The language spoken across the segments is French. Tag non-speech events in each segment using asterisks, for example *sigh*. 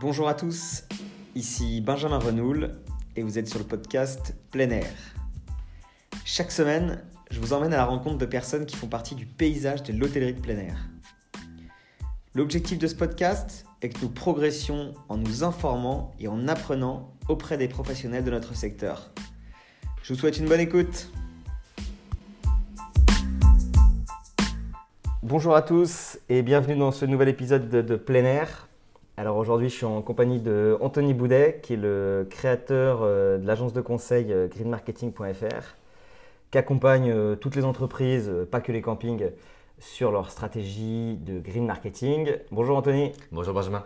Bonjour à tous, ici Benjamin Renoul et vous êtes sur le podcast Plein Air. Chaque semaine, je vous emmène à la rencontre de personnes qui font partie du paysage de l'hôtellerie de plein air. L'objectif de ce podcast est que nous progressions en nous informant et en apprenant auprès des professionnels de notre secteur. Je vous souhaite une bonne écoute. Bonjour à tous et bienvenue dans ce nouvel épisode de, de Plein Air. Alors aujourd'hui, je suis en compagnie de Anthony Boudet, qui est le créateur euh, de l'agence de conseil euh, greenmarketing.fr, qui accompagne euh, toutes les entreprises, pas que les campings, sur leur stratégie de green marketing. Bonjour Anthony. Bonjour Benjamin.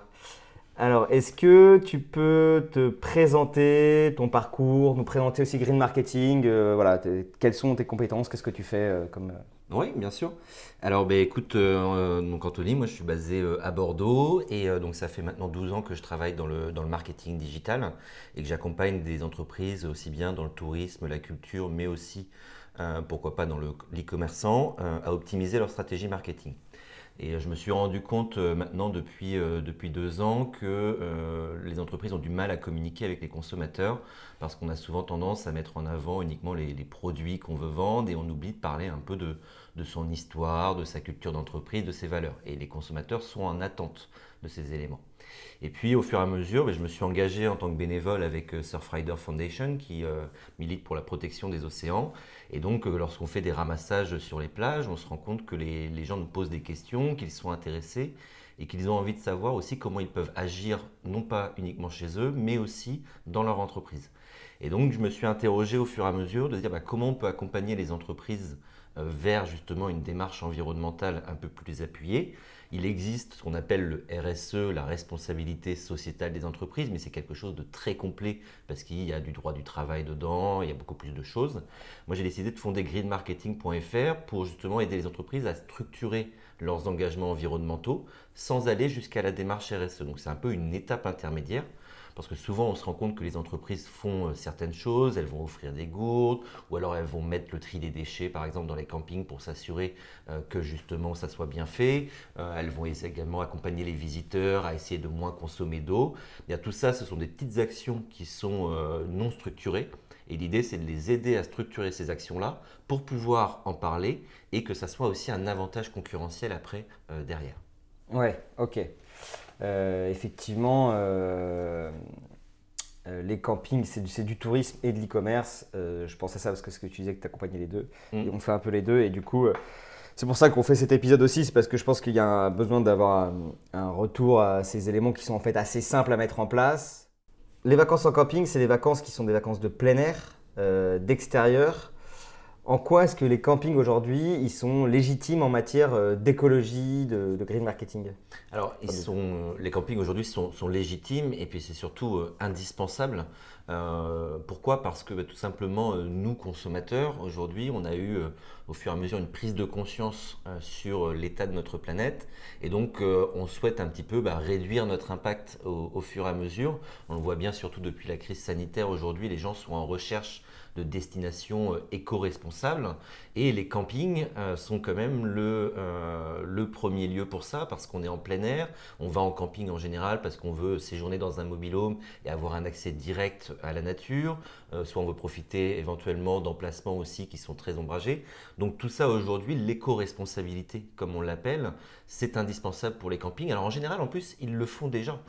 Alors, est-ce que tu peux te présenter ton parcours, nous présenter aussi green marketing Voilà, quelles sont tes compétences Qu'est-ce que tu fais comme oui, bien sûr. Alors, ben, écoute, euh, donc Anthony, moi je suis basé euh, à Bordeaux et euh, donc ça fait maintenant 12 ans que je travaille dans le, dans le marketing digital et que j'accompagne des entreprises aussi bien dans le tourisme, la culture, mais aussi, pourquoi pas, dans l'e-commerçant, à optimiser leur stratégie marketing. Et je me suis rendu compte maintenant depuis, depuis deux ans que les entreprises ont du mal à communiquer avec les consommateurs parce qu'on a souvent tendance à mettre en avant uniquement les, produits qu'on veut vendre et on oublie de parler un peu de son histoire, de sa culture d'entreprise, de ses valeurs. Et les consommateurs sont en attente de ces éléments. Et puis au fur et à mesure, ben, je me suis engagé en tant que bénévole avec euh, Surfrider Foundation qui euh, milite pour la protection des océans. Et donc euh, lorsqu'on fait des ramassages sur les plages, on se rend compte que les, gens nous posent des questions, qu'ils sont intéressés et qu'ils ont envie de savoir aussi comment ils peuvent agir, non pas uniquement chez eux, mais aussi dans leur entreprise. Et donc je me suis interrogé au fur et à mesure de dire bah, comment on peut accompagner les entreprises vers justement une démarche environnementale un peu plus appuyée. Il existe ce qu'on appelle le RSE, la responsabilité sociétale des entreprises, mais c'est quelque chose de très complet parce qu'il y a du droit du travail dedans, il y a beaucoup plus de choses. Moi, j'ai décidé de fonder greenmarketing.fr pour justement aider les entreprises à structurer leurs engagements environnementaux sans aller jusqu'à la démarche RSE. Donc, c'est un peu une étape intermédiaire parce que souvent, on se rend compte que les entreprises font euh, certaines choses, elles vont offrir des gourdes, ou alors elles vont mettre le tri des déchets, par exemple, dans les campings pour s'assurer euh, que justement ça soit bien fait. Euh, elles vont également accompagner les visiteurs à essayer de moins consommer d'eau. Tout ça, ce sont des petites actions qui sont non structurées. Et l'idée, c'est de les aider à structurer ces actions-là pour pouvoir en parler et que ça soit aussi un avantage concurrentiel après derrière. Ouais, ok. Euh, effectivement, euh, euh, les campings, c'est du, tourisme et de l'e-commerce. je pense à ça parce que ce que tu disais que tu accompagnais les deux. Mm. Et on fait un peu les deux. Et du coup, c'est pour ça qu'on fait cet épisode aussi. C'est parce que je pense qu'il y a besoin d'avoir un, retour à ces éléments qui sont en fait assez simples à mettre en place. Les vacances en camping, c'est des vacances qui sont des vacances de plein air, d'extérieur. En quoi est-ce que les campings aujourd'hui, ils sont légitimes en matière euh, d'écologie, de, green marketing? Alors, ils sont, euh, les campings aujourd'hui sont, légitimes et puis c'est surtout euh, pourquoi? Parce que bah, tout simplement, nous consommateurs, aujourd'hui, on a eu au fur et à mesure une prise de conscience sur l'état de notre planète et donc on souhaite un petit peu bah, réduire notre impact au, fur et à mesure. On le voit bien surtout depuis la crise sanitaire aujourd'hui, les gens sont en recherche de destination euh, éco-responsable. Et les campings euh, sont quand même le, euh, le premier lieu pour ça, parce qu'on est en plein air. On va en camping en général parce qu'on veut séjourner dans un mobilhome et avoir un accès direct à la nature. soit on veut profiter éventuellement d'emplacements aussi qui sont très ombragés. Donc tout ça aujourd'hui, l'éco-responsabilité, comme on l'appelle, c'est indispensable pour les campings. Alors en général, en plus, ils le font déjà.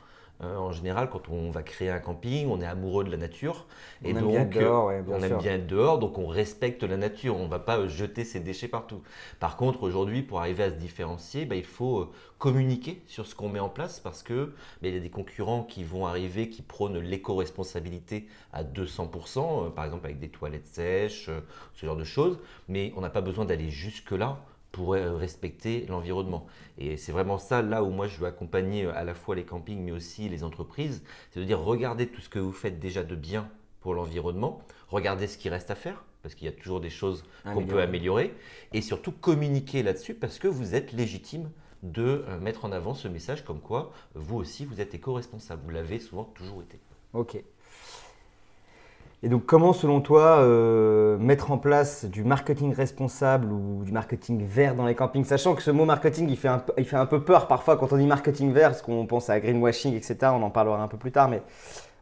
Euh, en général, quand on va créer un camping, on est amoureux de la nature. Et on donc, aime bien être dehors, on aime bien être dehors, donc on respecte la nature. On ne va pas jeter ses déchets partout. Par contre, aujourd'hui, pour arriver à se différencier, bah, il faut euh, communiquer sur ce qu'on met en place parce que bah, il y a des concurrents qui vont arriver, qui prônent l'éco-responsabilité à 200%, euh, par exemple avec des toilettes sèches, ce genre de choses. Mais on n'a pas besoin d'aller jusque-là pour euh, respecter l'environnement. Et c'est vraiment ça, là où moi je veux accompagner euh, à la fois les campings, mais aussi les entreprises, c'est de dire regardez tout ce que vous faites déjà de bien pour l'environnement, regardez ce qui reste à faire, parce qu'il y a toujours des choses qu'on peut améliorer, et surtout communiquer là-dessus, parce que vous êtes légitime de euh, mettre en avant ce message comme quoi vous aussi vous êtes éco-responsable. Vous l'avez souvent toujours été. Ok. Et donc, comment, selon toi, euh, mettre en place du marketing responsable ou du marketing vert dans les campings Sachant que ce mot marketing, il fait un, il fait un peu peur parfois quand on dit marketing vert, parce qu'on pense à greenwashing, etc. On en parlera un peu plus tard. Mais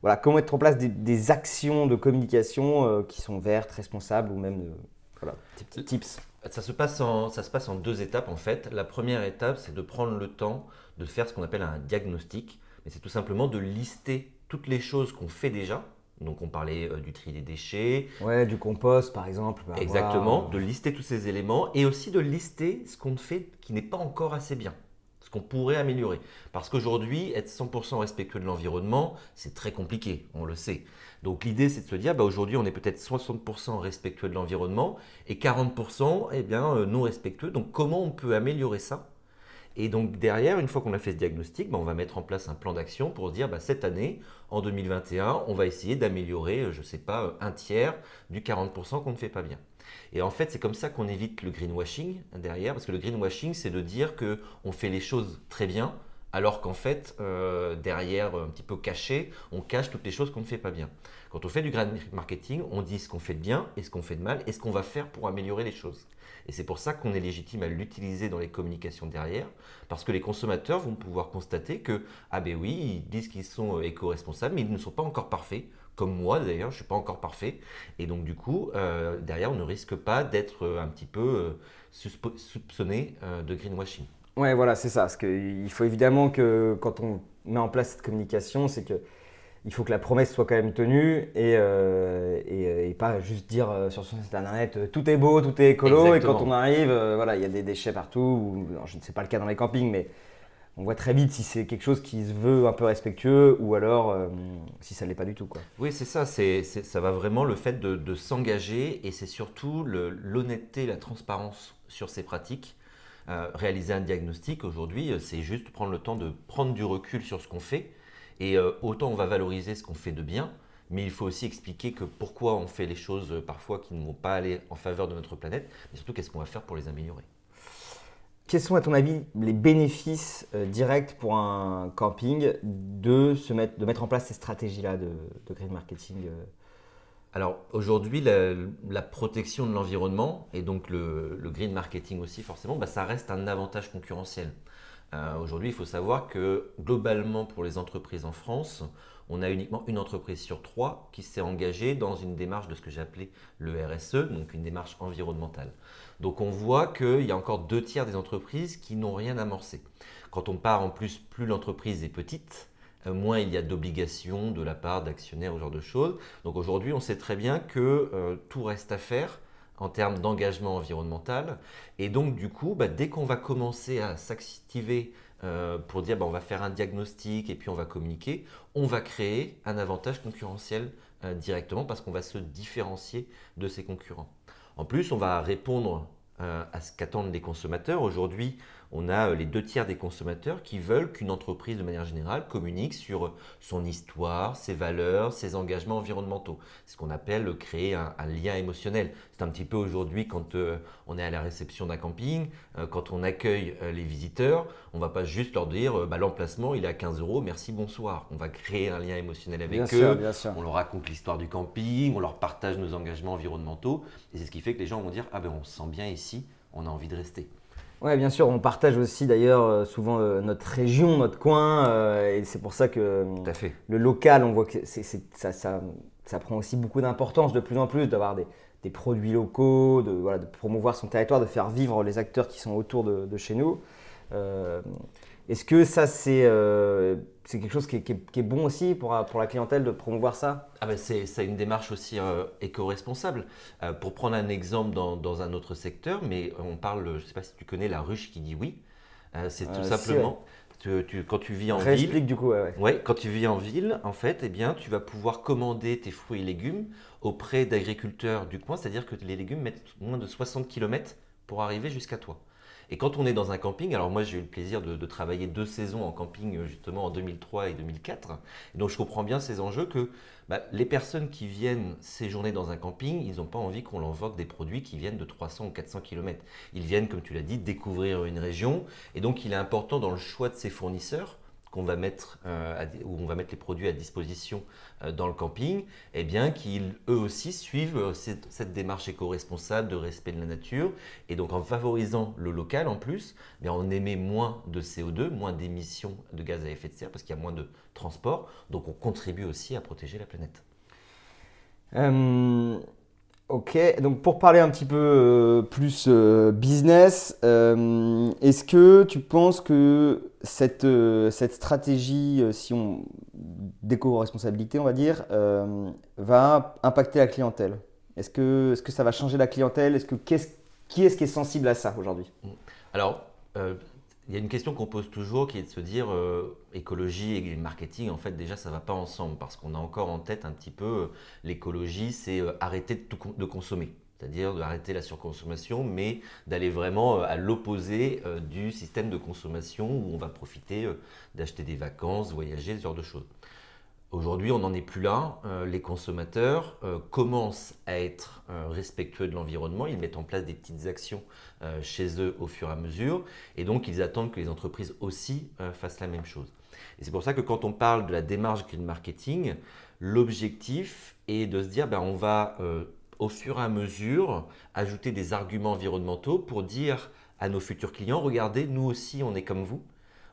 voilà, comment mettre en place des, actions de communication euh, qui sont vertes, responsables ou même voilà, des tips ça se, passe en, ça se passe en deux étapes en fait. La première étape, c'est de prendre le temps de faire ce qu'on appelle un diagnostic. Mais c'est tout simplement de lister toutes les choses qu'on fait déjà donc on parlait euh, du tri des déchets. Ouais, du compost par exemple. Exactement, de lister tous ces éléments et aussi de lister ce qu'on fait qui n'est pas encore assez bien, ce qu'on pourrait améliorer. Parce qu'aujourd'hui, être 100% respectueux de l'environnement, c'est très compliqué, on le sait. Donc l'idée c'est de se dire, bah, aujourd'hui on est peut-être 60% respectueux de l'environnement et 40% eh bien, euh, non respectueux. Donc comment on peut améliorer ça? Et donc derrière, une fois qu'on a fait ce diagnostic, bah, on va mettre en place un plan d'action pour dire bah, cette année, en 2021, on va essayer d'améliorer, euh, je ne sais pas, euh, un tiers du 40% qu'on ne fait pas bien. Et en fait, c'est comme ça qu'on évite le greenwashing derrière, parce que le greenwashing, c'est de dire qu'on fait les choses très bien, alors qu'en fait, euh, derrière, un petit peu caché, on cache toutes les choses qu'on ne fait pas bien. Quand on fait du green marketing, on dit ce qu'on fait de bien et ce qu'on fait de mal et ce qu'on va faire pour améliorer les choses. Et c'est pour ça qu'on est légitime à l'utiliser dans les communications derrière, parce que les consommateurs vont pouvoir constater que, ah ben oui, ils disent qu'ils sont euh, éco-responsables, mais ils ne sont pas encore parfaits, comme moi d'ailleurs, je ne suis pas encore parfait. Et donc du coup, euh, derrière, on ne risque pas d'être euh, un petit peu soupçonné de greenwashing. Ouais, voilà, c'est ça. Parce qu'il faut évidemment que quand on met en place cette communication, c'est que il faut que la promesse soit quand même tenue et, euh, et, pas juste dire euh, sur son site internet euh, tout est beau, tout est écolo et quand on arrive, voilà, il y a des déchets partout. Ou, je ne sais pas le cas dans les campings, mais on voit très vite si c'est quelque chose qui se veut un peu respectueux ou alors si ça ne l'est pas du tout. Quoi. Oui, c'est ça. C'est, ça va vraiment le fait de, de s'engager et c'est surtout l'honnêteté, la transparence sur ces pratiques. réaliser un diagnostic aujourd'hui, c'est juste prendre le temps de prendre du recul sur ce qu'on fait et euh, autant on va valoriser ce qu'on fait de bien, mais il faut aussi expliquer que pourquoi on fait les choses euh, parfois qui ne vont pas aller en faveur de notre planète, mais surtout qu'est-ce qu'on va faire pour les améliorer. Quels sont à ton avis les bénéfices euh, directs pour un camping de, se mettre, de mettre en place ces stratégies-là de, green marketing alors aujourd'hui, la, protection de l'environnement et donc le, green marketing aussi forcément, bah, ça reste un avantage concurrentiel. Euh, aujourd'hui, il faut savoir que globalement, pour les entreprises en France, on a uniquement une entreprise sur trois qui s'est engagée dans une démarche de ce que appelé le RSE, donc une démarche environnementale. Donc on voit qu'il y a encore deux tiers des entreprises qui n'ont rien amorcé. Quand on part en plus, plus l'entreprise est petite, euh, moins il y a d'obligations de la part d'actionnaires ce genre de choses. Donc aujourd'hui, on sait très bien que euh, tout reste à faire en termes d'engagement environnemental. Et donc, du coup, bah, dès qu'on va commencer à s'activer euh, pour dire bah, on va faire un diagnostic et puis on va communiquer, on va créer un avantage concurrentiel euh, directement parce qu'on va se différencier de ses concurrents. En plus, on va répondre euh, à ce qu'attendent les consommateurs. Aujourd'hui, on a euh, les deux tiers des consommateurs qui veulent qu'une entreprise, de manière générale, communique sur son histoire, ses valeurs, ses engagements environnementaux. C'est ce qu'on appelle créer un, lien émotionnel. C'est un petit peu aujourd'hui quand euh, on est à la réception d'un camping, euh, quand on accueille les visiteurs, on ne va pas juste leur dire bah, l'emplacement il est à 15 euros, merci, bonsoir. On va créer un lien émotionnel avec eux. On leur raconte l'histoire du camping, on leur partage nos engagements environnementaux. Et c'est ce qui fait que les gens vont dire ah ben on se sent bien ici, on a envie de rester. Oui, bien sûr, on partage aussi d'ailleurs euh, souvent euh, notre région, notre coin, euh, et c'est pour ça que le local, on voit que ça, ça, prend aussi beaucoup d'importance de plus en plus d'avoir des, produits locaux, de, voilà, de, promouvoir son territoire, de faire vivre les acteurs qui sont autour de, chez nous. Est-ce que ça, c'est euh, quelque chose qui est, bon aussi pour, pour, la clientèle de promouvoir ça? Ah ben C'est une démarche aussi euh, éco-responsable. Euh, pour prendre un exemple dans, dans, un autre secteur, mais on parle, je ne sais pas si tu connais la ruche qui dit oui. c'est tout simplement, tu, quand tu vis en ville. du coup, ouais, ouais. quand tu vis en ville, en fait, eh bien, tu vas pouvoir commander tes fruits et légumes auprès d'agriculteurs du coin, c'est-à-dire que les légumes mettent moins de 60 km pour arriver jusqu'à toi. Et quand on est dans un camping, alors moi j'ai eu le plaisir de, travailler deux saisons en camping justement en 2003 et 2004, donc je comprends bien ces enjeux que bah, les personnes qui viennent séjourner dans un camping, ils n'ont pas envie qu'on leur des produits qui viennent de 300 ou 400 km. Ils viennent, comme tu l'as dit, découvrir une région, et donc il est important dans le choix de ces fournisseurs va mettre, où on va mettre les produits à disposition dans le camping, eh bien qu'ils eux aussi suivent cette, démarche éco-responsable de respect de la nature. Et donc en favorisant le local en plus, eh bien, on émet moins de CO2, moins d'émissions de gaz à effet de serre parce qu'il y a moins de transport. Donc on contribue aussi à protéger la planète. Ok, donc pour parler un petit peu euh, plus euh, business, euh, est-ce que tu penses que cette, cette stratégie, si on d'éco-responsabilité, on va dire, va impacter la clientèle? Est-ce que, est que ça va changer la clientèle? Est-ce que qui est-ce qui est sensible à ça aujourd'hui? Alors, il y a une question qu'on pose toujours qui est de se dire euh, écologie et marketing, en fait, déjà, ça ne va pas ensemble parce qu'on a encore en tête un petit peu euh, l'écologie, c'est euh, arrêter de, de consommer. C'est-à-dire d'arrêter la surconsommation, mais d'aller vraiment à l'opposé du système de consommation où on va profiter d'acheter des vacances, voyager, ce genre de choses. Aujourd'hui, on n'en est plus là. Euh, les consommateurs euh, commencent à être euh, respectueux de l'environnement. Ils mettent en place des petites actions chez eux au fur et à mesure. Et donc, ils attendent que les entreprises aussi fassent la même chose. Et c'est pour ça que quand on parle de la démarche green marketing, l'objectif est de se dire, ben, on va au fur et à mesure ajouter des arguments environnementaux pour dire à nos futurs clients, regardez, nous aussi, on est comme vous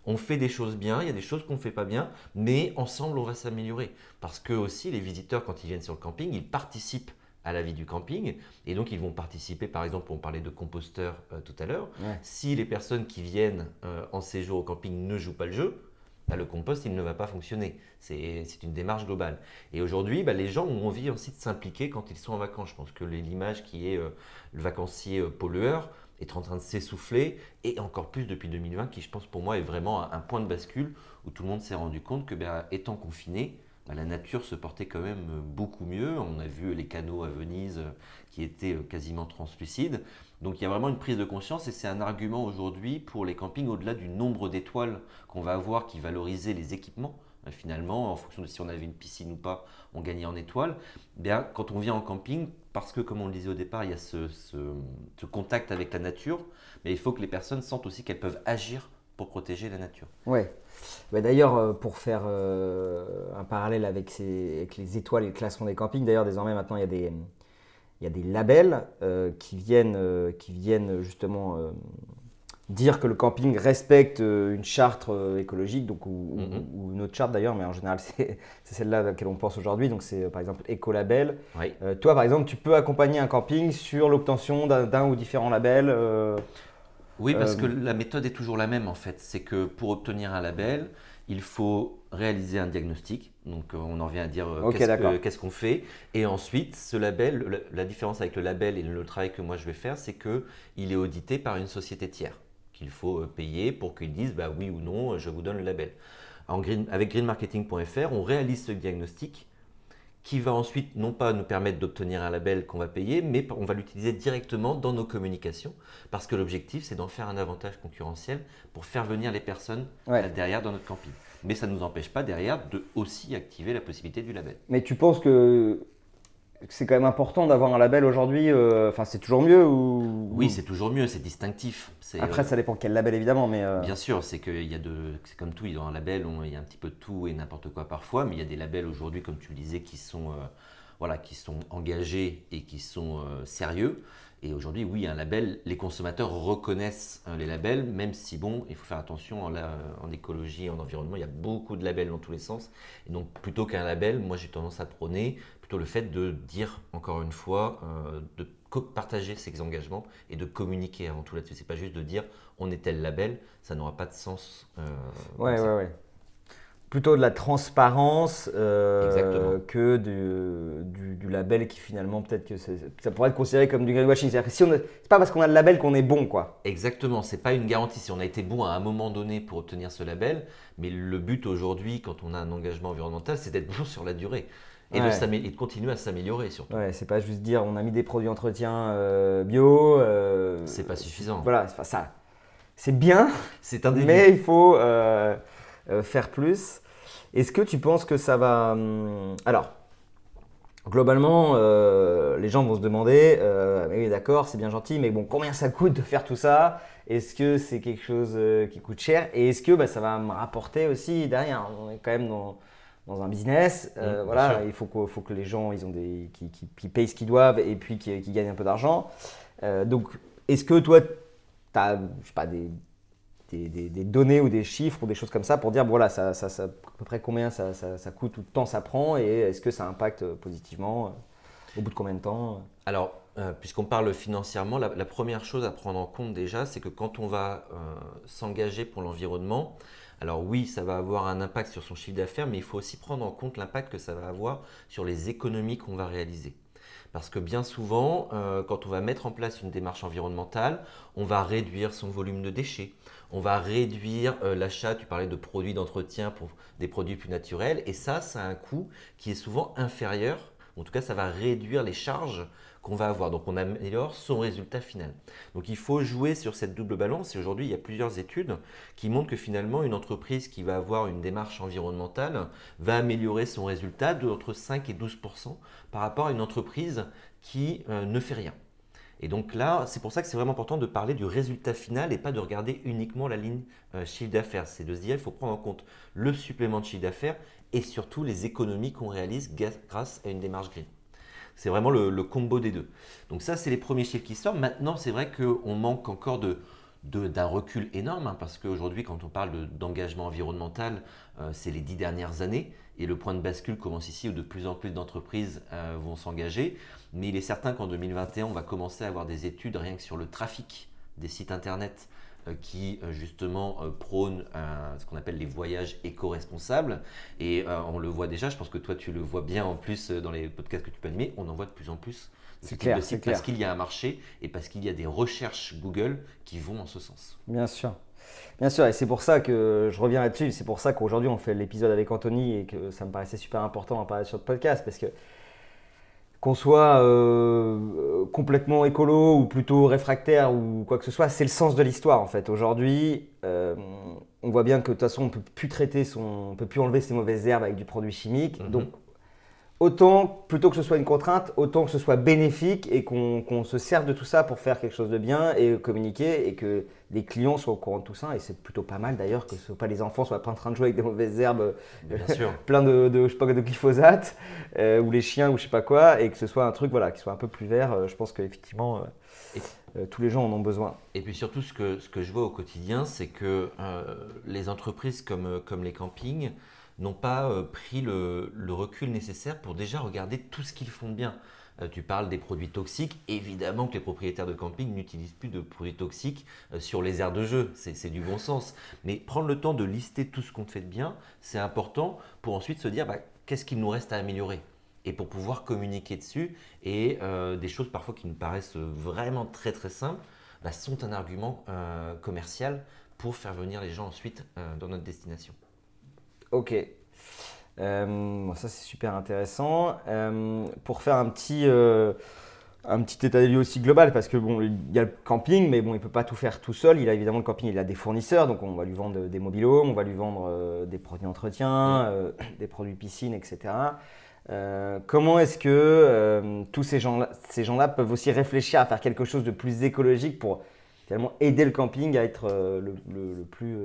on fait des choses bien, il y a des choses qu'on ne fait pas bien, mais ensemble, on va s'améliorer. Parce que aussi, les visiteurs, quand ils viennent sur le camping, ils participent à la vie du camping. Et donc, ils vont participer, par exemple, on parlait de composteurs euh, tout à l'heure. Si les personnes qui viennent euh, en séjour au camping ne jouent pas le jeu, bah, le compost, il ne va pas fonctionner. C'est une démarche globale. Et aujourd'hui, bah, les gens ont envie aussi de s'impliquer quand ils sont en vacances. Je pense que l'image qui est euh, le vacancier pollueur, est en train de s'essouffler, et encore plus depuis 2020, qui je pense pour moi est vraiment un point de bascule où tout le monde s'est rendu compte que ben, étant confiné, ben, la nature se portait quand même beaucoup mieux. On a vu les canaux à Venise euh, qui étaient euh, quasiment translucides. Donc il y a vraiment une prise de conscience et c'est un argument aujourd'hui pour les campings au-delà du nombre d'étoiles qu'on va avoir qui valorisait les équipements. Ben, finalement, en fonction de si on avait une piscine ou pas, on gagnait en étoiles. Bien, quand on vient en camping, parce que, comme on le disait au départ, il y a ce, contact avec la nature, mais il faut que les personnes sentent aussi qu'elles peuvent agir pour protéger la nature. Ouais. Bah, d'ailleurs, euh, pour faire euh, un parallèle avec, les étoiles et le classement des campings, d'ailleurs, désormais, maintenant, il y a des, labels euh, qui, viennent, qui viennent justement dire que le camping respecte euh, une charte euh, écologique, donc, mhm. ou, une autre charte d'ailleurs, mais en général *laughs* c'est celle-là à laquelle on pense aujourd'hui, donc c'est par exemple Écolabel. Euh, toi par exemple, tu peux accompagner un camping sur l'obtention d'un ou différents labels Oui, parce que la méthode est toujours la même en fait. C'est que pour obtenir un label, il faut réaliser un diagnostic. Donc on en vient à dire qu'est-ce qu'on fait. Et ensuite, ce label, la différence avec le label et le travail que moi je vais faire, c'est qu'il est audité par une société tiers qu'il faut euh, payer pour qu'ils disent bah, oui ou non, je vous donne le label. En green, avec greenmarketing.fr, on réalise ce diagnostic qui va ensuite non pas nous permettre d'obtenir un label qu'on va payer, mais on va l'utiliser directement dans nos communications, parce que l'objectif, c'est d'en faire un avantage concurrentiel pour faire venir les personnes derrière dans notre camping. Mais ça ne nous empêche pas derrière de aussi activer la possibilité du label. Mais tu penses que c'est quand même important d'avoir un label aujourd'hui. Euh, enfin, c'est toujours mieux ou Oui, c'est toujours mieux. C'est distinctif. Après, euh, ça dépend quel label évidemment, mais euh, bien sûr, c'est qu'il y a de, c'est comme tout. Dans un label, il y a un petit peu de tout et n'importe quoi parfois, mais il y a des labels aujourd'hui, comme tu le disais, qui sont voilà, qui sont engagés et qui sont sérieux. Et aujourd'hui, oui, un label, les consommateurs reconnaissent les labels, même si, bon, il faut faire attention en, en, écologie, en environnement, il y a beaucoup de labels dans tous les sens. Et donc, plutôt qu'un label, moi j'ai tendance à prôner plutôt le fait de dire, encore une fois, euh, de partager ses engagements et de communiquer avant tout là-dessus. C'est pas juste de dire on est tel label, ça n'aura pas de sens. Euh, ouais, ouais, ouais. Plutôt de la transparence euh, que du, du, label qui finalement peut-être que ça pourrait être considéré comme du greenwashing. C'est-à-dire que si on c'est pas parce qu'on a le label qu'on est bon, quoi. Exactement, c'est pas une garantie. Si on a été bon à un moment donné pour obtenir ce label, mais le but aujourd'hui, quand on a un engagement environnemental, c'est d'être bon sur la durée et, de, continuer à s'améliorer surtout. Ouais, c'est pas juste dire on a mis des produits d'entretien euh, bio. Euh, c'est pas suffisant. Voilà, ça. C'est bien, c'est un mais il faut euh, faire plus. Est-ce que tu penses que ça va. Hum, alors, globalement, les gens vont se demander oui, d'accord, c'est bien gentil, mais bon, combien ça coûte de faire tout ça? Est-ce que c'est quelque chose euh, qui coûte cher? Et est-ce que bah, ça va me rapporter aussi derrière? On est quand même dans, dans un business. Euh, Mmh, voilà, il faut que, faut que les gens ils ont des, qui, qui- qui payent ce qu'ils doivent et puis qui, qui gagnent un peu d'argent. Euh, donc, est-ce que toi, tu as je sais pas, des, des, données ou des chiffres ou des choses comme ça pour dire, voilà, ça, ça, ça- à peu près combien ça, ça, coûte, tout le temps ça prend et est-ce que ça impacte euh, positivement euh, Au bout de combien de temps Alors, euh, puisqu'on parle financièrement, la, première chose à prendre en compte déjà, c'est que quand on va s'engager pour l'environnement, alors oui, ça va avoir un impact sur son chiffre d'affaires, mais il faut aussi prendre en compte l'impact que ça va avoir sur les économies qu'on va réaliser. Parce que bien souvent, quand on va mettre en place une démarche environnementale, on va réduire son volume de déchets, on va réduire euh, l'achat, tu parlais de produits d'entretien pour des produits plus naturels, et ça, ça a un coût qui est souvent inférieur, en tout cas, ça va réduire les charges qu'on va avoir. Donc on améliore son résultat final. Donc il faut jouer sur cette double balance et aujourd'hui il y a plusieurs études qui montrent que finalement une entreprise qui va avoir une démarche environnementale va améliorer son résultat de entre 5 et 12% par rapport à une entreprise qui euh, ne fait rien. Et donc là, c'est pour ça que c'est vraiment important de parler du résultat final et pas de regarder uniquement la ligne euh, chiffre d'affaires. C'est de se dire il faut prendre en compte le supplément de chiffre d'affaires et surtout les économies qu'on réalise grâce à une démarche green. C'est vraiment le, combo des deux. Donc ça, c'est les premiers chiffres qui sortent. Maintenant, c'est vrai qu'on manque encore de- d'un recul énorme, hein, parce qu'aujourd'hui, quand on parle de- d'engagement environnemental, euh, c'est les dix dernières années, et le point de bascule commence ici où de plus en plus d'entreprises euh, vont s'engager. Mais il est certain qu'en 2021, on va commencer à avoir des études rien que sur le trafic des sites internet euh, qui justement prônent ce qu'on appelle les voyages éco-responsables. Et on le voit déjà, je pense que toi tu le vois bien en plus dans les podcasts que tu peux animer, on en voit de plus en plus. C'est clair, c'est. Parce qu'il y a un marché et parce qu'il y a des recherches Google qui vont en ce sens. Bien sûr. Bien sûr, et c'est pour ça que je reviens là-dessus, c'est pour ça qu'aujourd'hui on fait l'épisode avec Anthony et que ça me paraissait super important d'en parler sur le podcast parce que qu'on soit euh, complètement écolo ou plutôt réfractaire ou quoi que ce soit, c'est le sens de l'histoire en fait. Aujourd'hui, euh, on voit bien que de toute façon on peut plus traiter son, on peut plus enlever ces mauvaises herbes avec du produit chimique. Mhm. Donc autant plutôt que ce soit une contrainte, autant que ce soit bénéfique et qu'on qu'on se serve de tout ça pour faire quelque chose de bien et communiquer et que les clients soient au courant de tout ça. Et c'est plutôt pas mal d'ailleurs que ce soit pas les enfants soient pas en train de jouer avec des mauvaises herbes Bien sûr. *laughs* plein de, de, je sais pas, de glyphosate euh, ou les chiens ou je sais pas quoi et que ce soit un truc voilà qui soit un peu plus vert. Euh, je pense qu'effectivement euh, euh, tous les gens en ont besoin. Et puis surtout, ce que, ce que je vois au quotidien, c'est que les entreprises comme, comme les campings n'ont pas euh, pris le, recul nécessaire pour déjà regarder tout ce qu'ils font bien. Euh, tu parles des produits toxiques. Évidemment que les propriétaires de camping n'utilisent plus de produits toxiques euh, sur les aires de jeu. C'est du bon sens. Mais prendre le temps de lister tout ce qu'on fait de bien, c'est important pour ensuite se dire bah, qu'est-ce qu'il nous reste à améliorer? Et pour pouvoir communiquer dessus. Et des choses parfois qui nous paraissent vraiment très très simples bah, sont un argument commercial pour faire venir les gens ensuite dans notre destination. Ok. Euh, ça c'est super intéressant. Euh, pour faire un petit, euh, un petit état des lieux aussi global, parce que bon, il y a le camping, mais bon, il peut pas tout faire tout seul. Il a évidemment le camping, il a des fournisseurs, donc on va lui vendre des mobilos, on va lui vendre des produits d'entretien, *coughs* des produits piscine, etc. Comment est-ce que tous ces gens-là, ces gens-là peuvent aussi réfléchir à faire quelque chose de plus écologique pour finalement aider le camping à être le, plus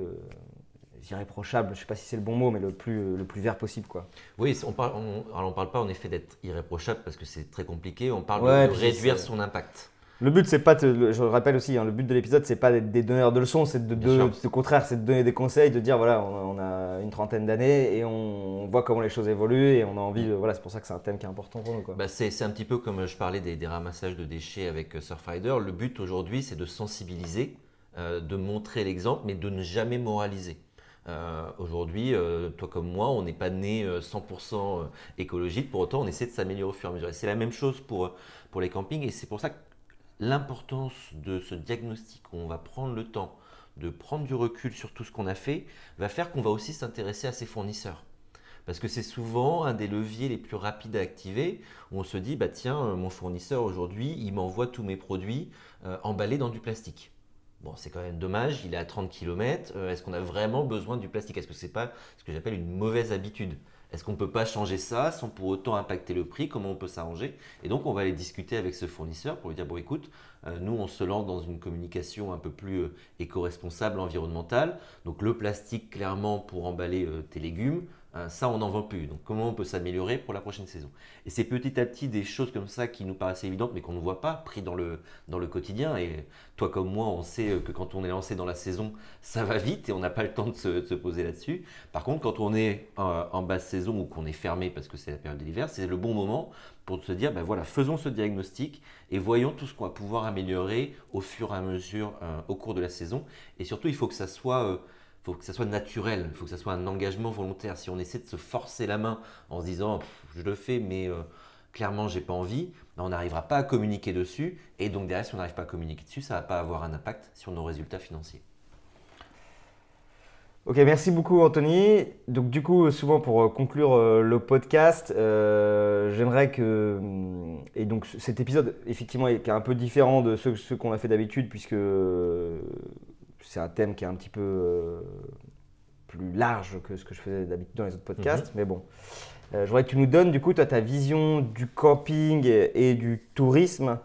irréprochable, je ne sais pas si c'est le bon mot, mais le plus, euh, le plus vert possible. Quoi. Oui, on parle, on, alors on parle pas en effet d'être irréprochable parce que c'est très compliqué, on parle Ouais, de, réduire son impact. Le but, c'est pas, je le rappelle aussi, hein, le but de l'épisode, c'est pas d'être des donneurs de leçons, c'est de, au contraire, c'est de donner des conseils, de dire voilà, on a, on a une trentaine d'années et on, on voit comment les choses évoluent et on a envie, de, voilà, c'est pour ça que c'est un thème qui est important pour nous. Bah, c'est un petit peu comme je parlais des, des ramassages de déchets avec euh, Surfrider. Le but aujourd'hui, c'est de sensibiliser, euh, de montrer l'exemple, mais de ne jamais moraliser. Euh, aujourd'hui, euh, toi comme moi, on n'est pas né euh, 100% écologique, pour autant on essaie de s'améliorer au fur et à mesure. C'est la même chose pour, euh, pour les campings, et c'est pour ça que l'importance de ce diagnostic, on va prendre le temps de prendre du recul sur tout ce qu'on a fait, va faire qu'on va aussi s'intéresser à ses fournisseurs. Parce que c'est souvent un des leviers les plus rapides à activer, où on se dit, bah tiens, euh, mon fournisseur aujourd'hui, il m'envoie tous mes produits euh, emballés dans du plastique. Bon, c'est quand même dommage, il est à 30 km, est-ce qu'on a vraiment besoin du plastique? Est-ce que c'est pas ce que j'appelle une mauvaise habitude? Est-ce qu'on ne peut pas changer ça sans pour autant impacter le prix? Comment on peut s'arranger? Et donc, on va aller discuter avec ce fournisseur pour lui dire, bon écoute, euh, nous, on se lance dans une communication un peu plus euh, éco-responsable, environnementale. Donc, le plastique, clairement, pour emballer euh, tes légumes, ça, on n'en vend plus. Donc, comment on peut s'améliorer pour la prochaine saison? Et c'est petit à petit des choses comme ça qui nous paraissent évidentes, mais qu'on ne voit pas pris dans le, dans le quotidien. Et toi, comme moi, on sait que quand on est lancé dans la saison, ça va vite et on n'a pas le temps de se, poser là-dessus. Par contre, quand on est en, basse saison ou qu'on est fermé parce que c'est la période de l'hiver, c'est le bon moment pour se dire, ben voilà, faisons ce diagnostic et voyons tout ce qu'on va pouvoir améliorer au fur et à mesure euh, au cours de la saison. Et surtout, il faut que ça soit... Euh, faut que ça soit naturel, il faut que ça soit un engagement volontaire. Si on essaie de se forcer la main en se disant je le fais, mais clairement, euh, clairement j'ai pas envie, ben, on n'arrivera pas à communiquer dessus. Et donc derrière, si on n'arrive pas à communiquer dessus, ça va pas avoir un impact sur nos résultats financiers. Ok, merci beaucoup Anthony. Donc du coup, souvent pour euh, conclure euh, le podcast, j'aimerais que... Et donc cet épisode, effectivement, est un peu différent de ceux, ceux qu'on a fait d'habitude, puisque c'est un thème qui est un petit peu euh, plus large que ce que je faisais d'habitude dans les autres podcasts. Mhm. Mais bon, euh, je voudrais que tu nous donnes du coup toi, ta vision du camping et, du tourisme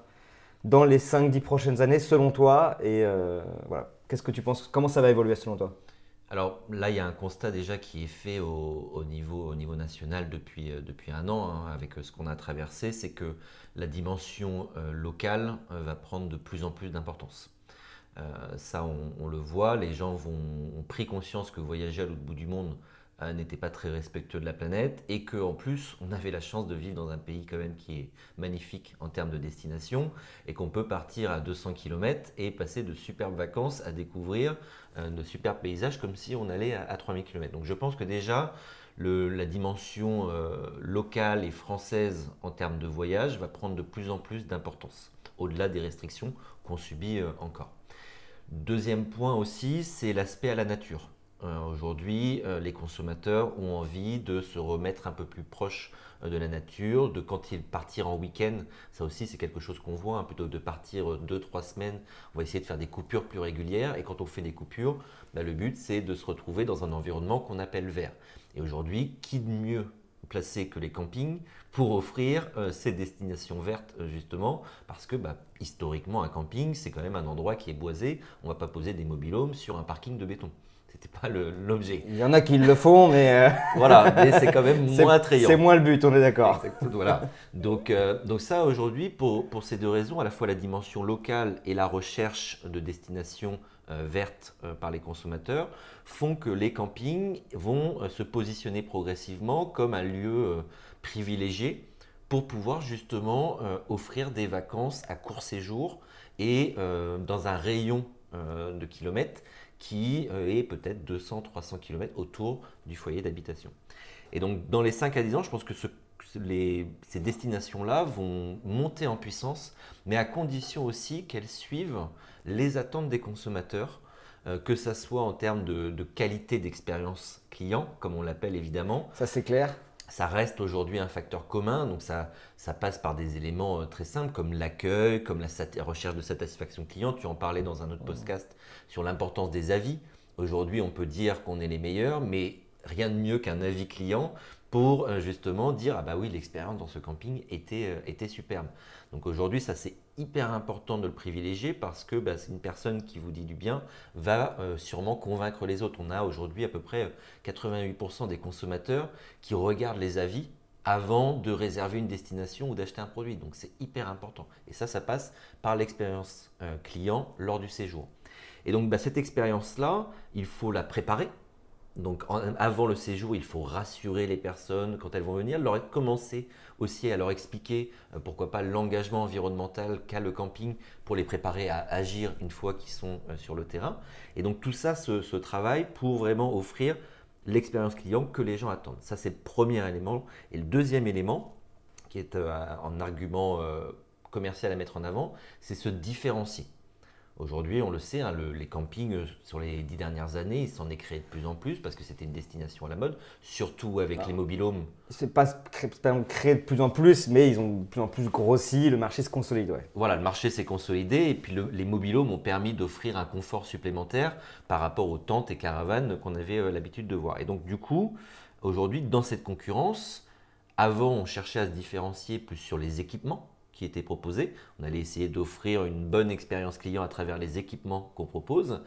dans les 5-10 prochaines années selon toi. Et euh, voilà, qu'est-ce que tu penses Comment ça va évoluer selon toi? Alors là, il y a un constat déjà qui est fait au, niveau, au niveau, national depuis, depuis un an, hein, avec ce qu'on a traversé, c'est que la dimension locale va prendre de plus en plus d'importance. Euh, ça, on, le voit, les gens ont pris conscience que voyager à l'autre bout du monde euh, n'était pas très respectueux de la planète et qu'en plus, on avait la chance de vivre dans un pays quand même qui est magnifique en termes de destination et qu'on peut partir à 200 km et passer de superbes vacances à découvrir euh, de superbes paysages comme si on allait à, 3000 km. Donc je pense que déjà, la dimension locale et française en termes de voyage va prendre de plus en plus d'importance, au-delà des restrictions qu'on subit encore. Deuxième point aussi, c'est l'aspect à la nature. Euh, aujourd'hui, euh, les consommateurs ont envie de se remettre un peu plus proche euh, de la nature, de quand ils partir en week-end. Ça aussi, c'est quelque chose qu'on voit. Hein, plutôt que de partir deux, trois semaines, on va essayer de faire des coupures plus régulières. Et quand on fait des coupures, bah, le but, c'est de se retrouver dans un environnement qu'on appelle vert. Et aujourd'hui, qui de mieux placé que les campings pour offrir euh, ces destinations vertes euh, justement parce que bah, historiquement un camping c'est quand même un endroit qui est boisé. On va pas poser des mobilhomes sur un parking de béton. C'était pas l'objet. Il y en a qui le font mais euh, *laughs* voilà mais c'est quand même *laughs* moins attrayant. c'est moins le but on est d'accord. Voilà. Donc donc ça aujourd'hui pour, pour ces deux raisons à la fois la dimension locale et la recherche de destinations vertes euh, par les consommateurs font que les campings vont euh, se positionner progressivement comme un lieu privilégié pour pouvoir justement offrir des vacances à court séjour et dans un rayon de kilomètres qui est peut-être 200-300 km autour du foyer d'habitation. Et donc dans les 5 à 10 ans, je pense que ces destinations-là vont monter en puissance, mais à condition aussi qu'elles suivent les attentes des consommateurs, euh, que ça soit en termes de, qualité d'expérience client, comme on l'appelle évidemment. Ça c'est clair. Ça reste aujourd'hui un facteur commun, donc ça, ça passe par des éléments euh, très simples comme l'accueil, comme la, recherche de satisfaction client. Tu en parlais dans un autre podcast sur l'importance des avis. Aujourd'hui, on peut dire qu'on est les meilleurs, mais rien de mieux qu'un avis client pour euh, justement dire ah bah oui l'expérience dans ce camping était, était superbe. Donc aujourd'hui ça c'est hyper important de le privilégier parce que bah, c'est une personne qui vous dit du bien va euh, sûrement convaincre les autres. On a aujourd'hui à peu près 88% euh, des consommateurs qui regardent les avis avant de réserver une destination ou d'acheter un produit. Donc c'est hyper important. Et ça, ça passe par l'expérience euh, client lors du séjour. Et donc bah, cette expérience-là, il faut la préparer donc avant le séjour, il faut rassurer les personnes quand elles vont venir, leur commencer aussi à leur expliquer euh, pourquoi pas l'engagement environnemental qu'a le camping pour les préparer à agir une fois qu'ils sont euh, sur le terrain. Et donc tout ça se, travaille pour vraiment offrir l'expérience client que les gens attendent. Ça c'est le premier élément. Et le deuxième élément, qui est euh, un argument commercial à mettre en avant, c'est se différencier. Aujourd'hui, on le sait, hein, les campings, euh, sur les dix dernières années, ils s'en est créé de plus en plus parce que c'était une destination à la mode, surtout avec ah. les mobilhomes. C'est pas, pas créé de plus en plus, mais ils ont de plus en plus grossi, le marché se consolide. Ouais. Voilà, le marché s'est consolidé et puis les mobilhomes ont permis d'offrir un confort supplémentaire par rapport aux tentes et caravanes qu'on avait euh, l'habitude de voir. Et donc, du coup, aujourd'hui, dans cette concurrence, avant, on cherchait à se différencier plus sur les équipements qui étaient proposés. On allait essayer d'offrir une bonne expérience client à travers les équipements qu'on propose.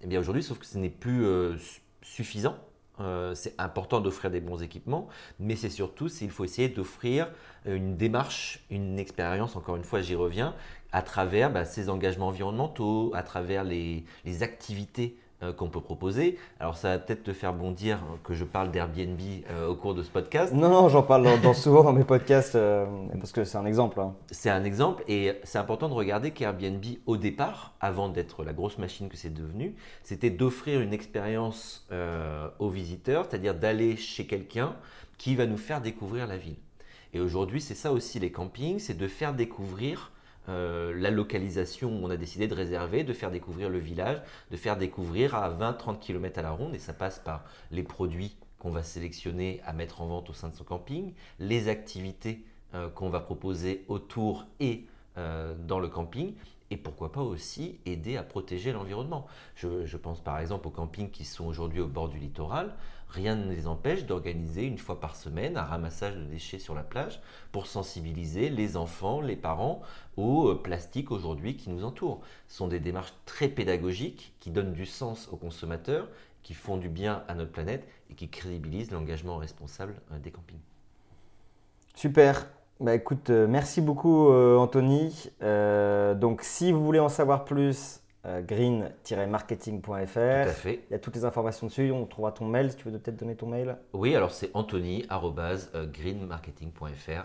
Et eh bien aujourd'hui, sauf que ce n'est plus euh, suffisant. Euh, c'est important d'offrir des bons équipements, mais c'est surtout s'il faut essayer d'offrir une démarche, une expérience, encore une fois j'y reviens, à travers bah, ces engagements environnementaux, à travers les activités euh, qu'on peut proposer. Alors ça va peut-être te faire bondir que je parle d'Airbnb euh, au cours de ce podcast. Non, non, j'en parle dans, souvent dans mes podcasts euh, parce que c'est un exemple. Hein. C'est un exemple et c'est important de regarder qu'Airbnb au départ, avant d'être la grosse machine que c'est devenu, c'était d'offrir une expérience aux visiteurs, c'est-à-dire d'aller chez quelqu'un qui va nous faire découvrir la ville. Et aujourd'hui, c'est ça aussi les campings, c'est de faire découvrir euh, la localisation où on a décidé de réserver, de faire découvrir le village, de faire découvrir à 20-30 km à la ronde, et ça passe par les produits qu'on va sélectionner à mettre en vente au sein de son camping, les activités euh, qu'on va proposer autour et euh, dans le camping, et pourquoi pas aussi aider à protéger l'environnement. Je, je, pense par exemple aux campings qui sont aujourd'hui au bord du littoral rien ne les empêche d'organiser une fois par semaine un ramassage de déchets sur la plage pour sensibiliser les enfants, les parents au euh, plastique aujourd'hui qui nous entoure. Ce sont des démarches très pédagogiques qui donnent du sens aux consommateurs, qui font du bien à notre planète et qui crédibilisent l'engagement responsable euh, des campings. Super. Bah écoute, euh, merci beaucoup Anthony. donc si vous voulez en savoir plus, green-marketing.fr. Tout à fait. Il y a toutes les informations dessus. On trouvera ton mail si tu veux peut-être donner ton mail. Oui, alors c'est anthony.greenmarketing.fr.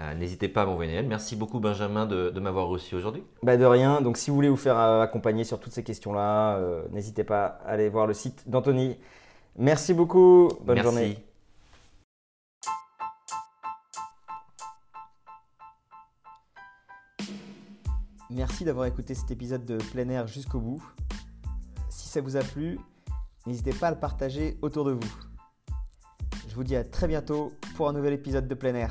Euh, n'hésitez pas à m'envoyer un mail. Merci beaucoup Benjamin de, m'avoir reçu aujourd'hui. Bah de rien. Donc si vous voulez vous faire euh, accompagner sur toutes ces questions-là, n'hésitez pas à aller voir le site d'Anthony. Merci beaucoup. Bonne Merci. journée. Merci d'avoir écouté cet épisode de plein air jusqu'au bout. Si ça vous a plu, n'hésitez pas à le partager autour de vous. Je vous dis à très bientôt pour un nouvel épisode de plein air.